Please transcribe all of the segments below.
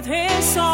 with his song,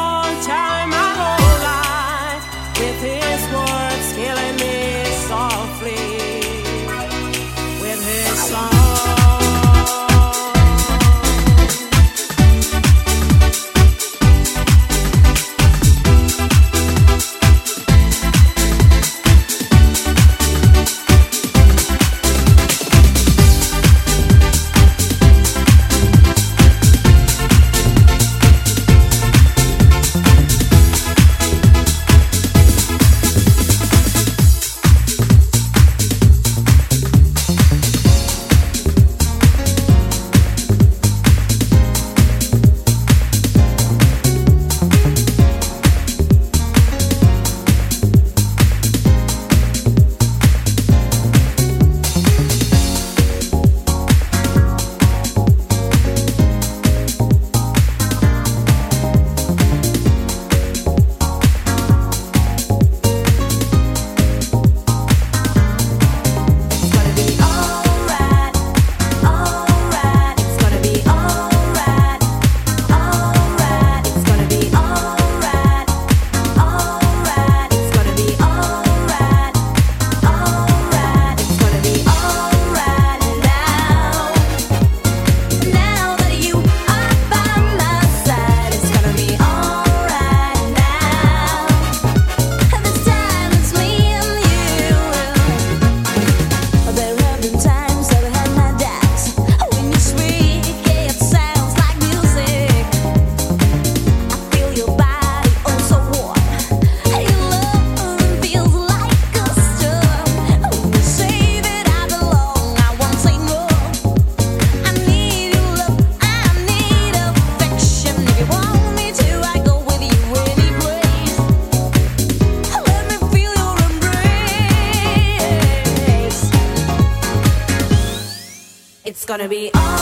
gonna be alright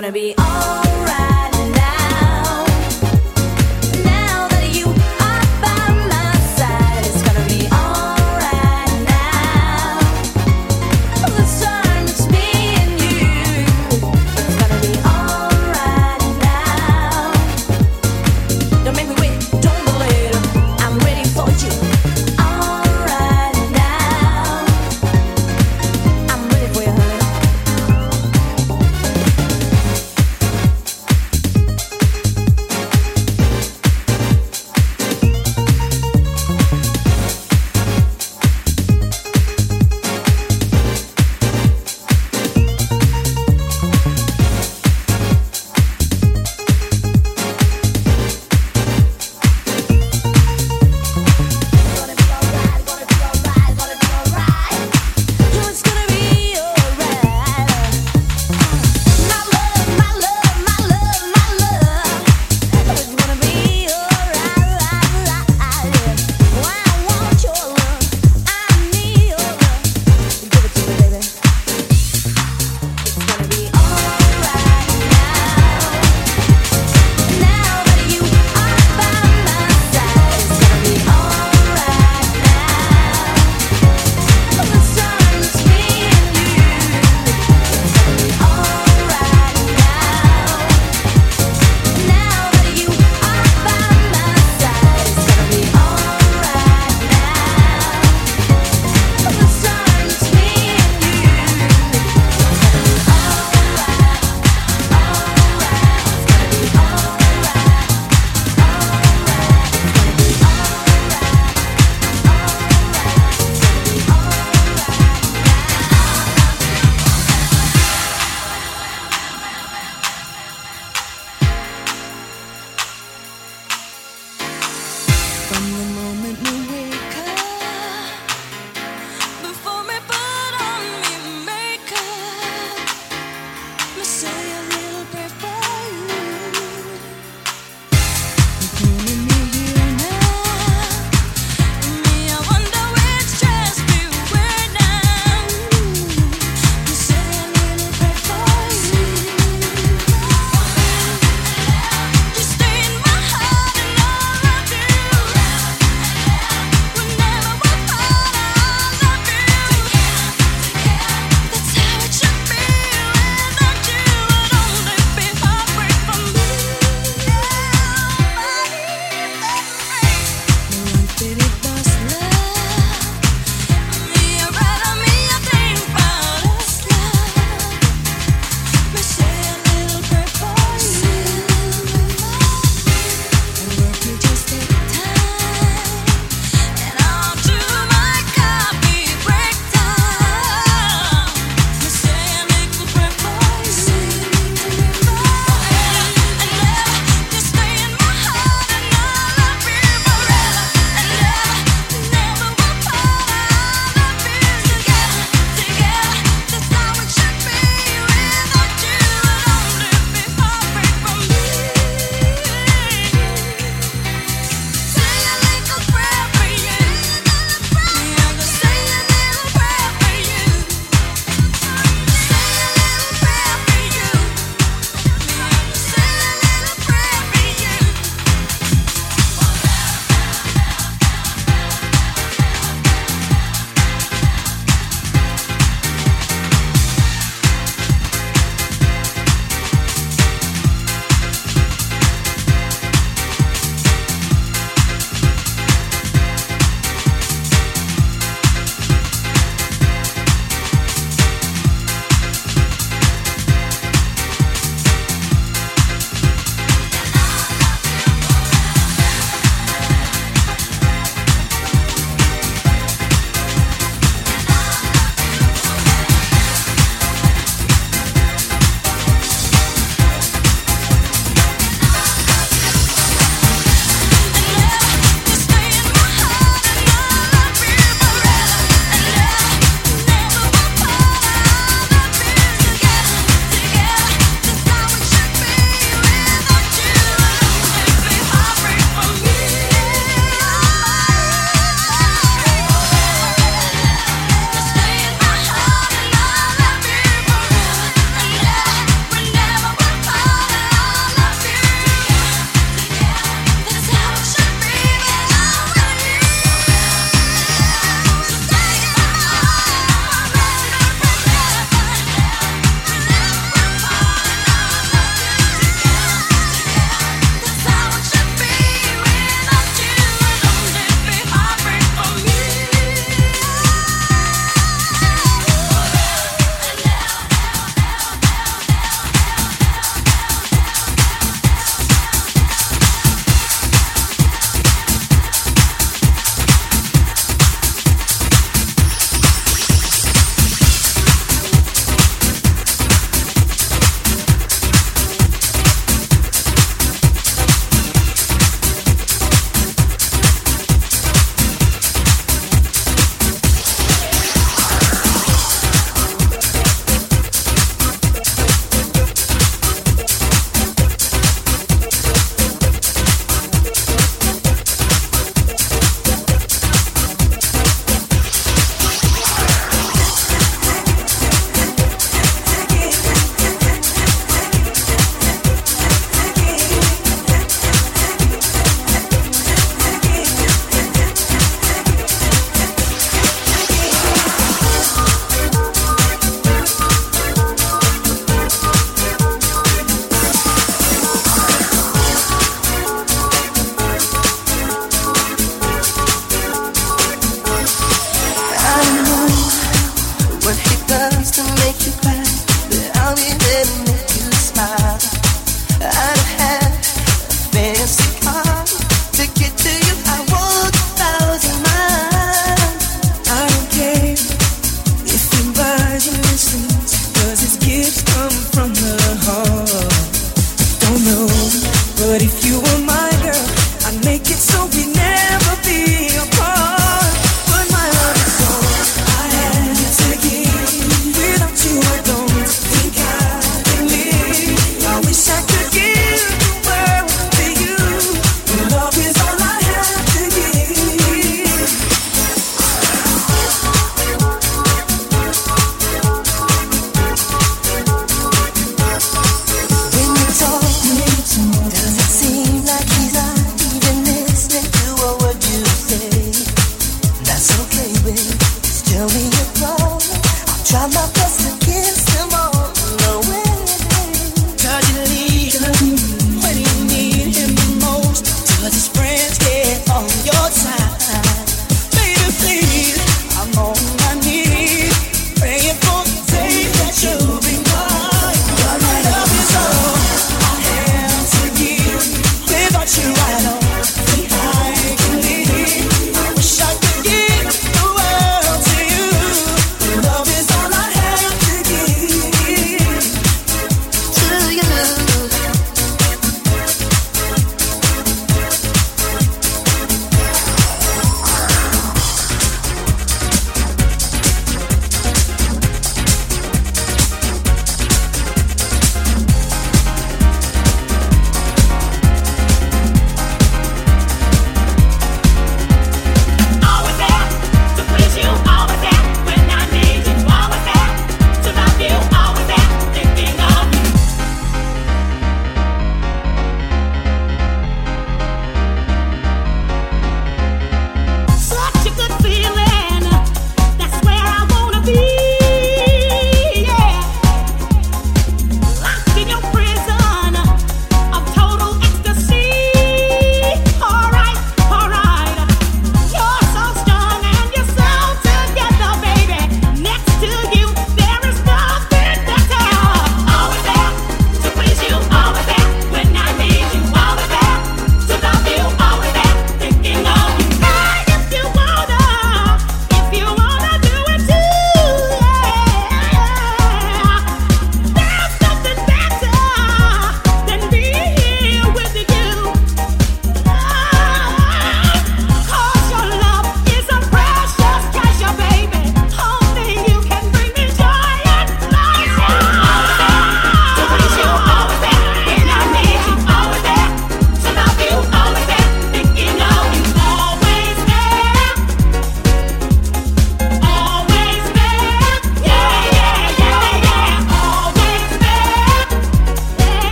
gonna be alright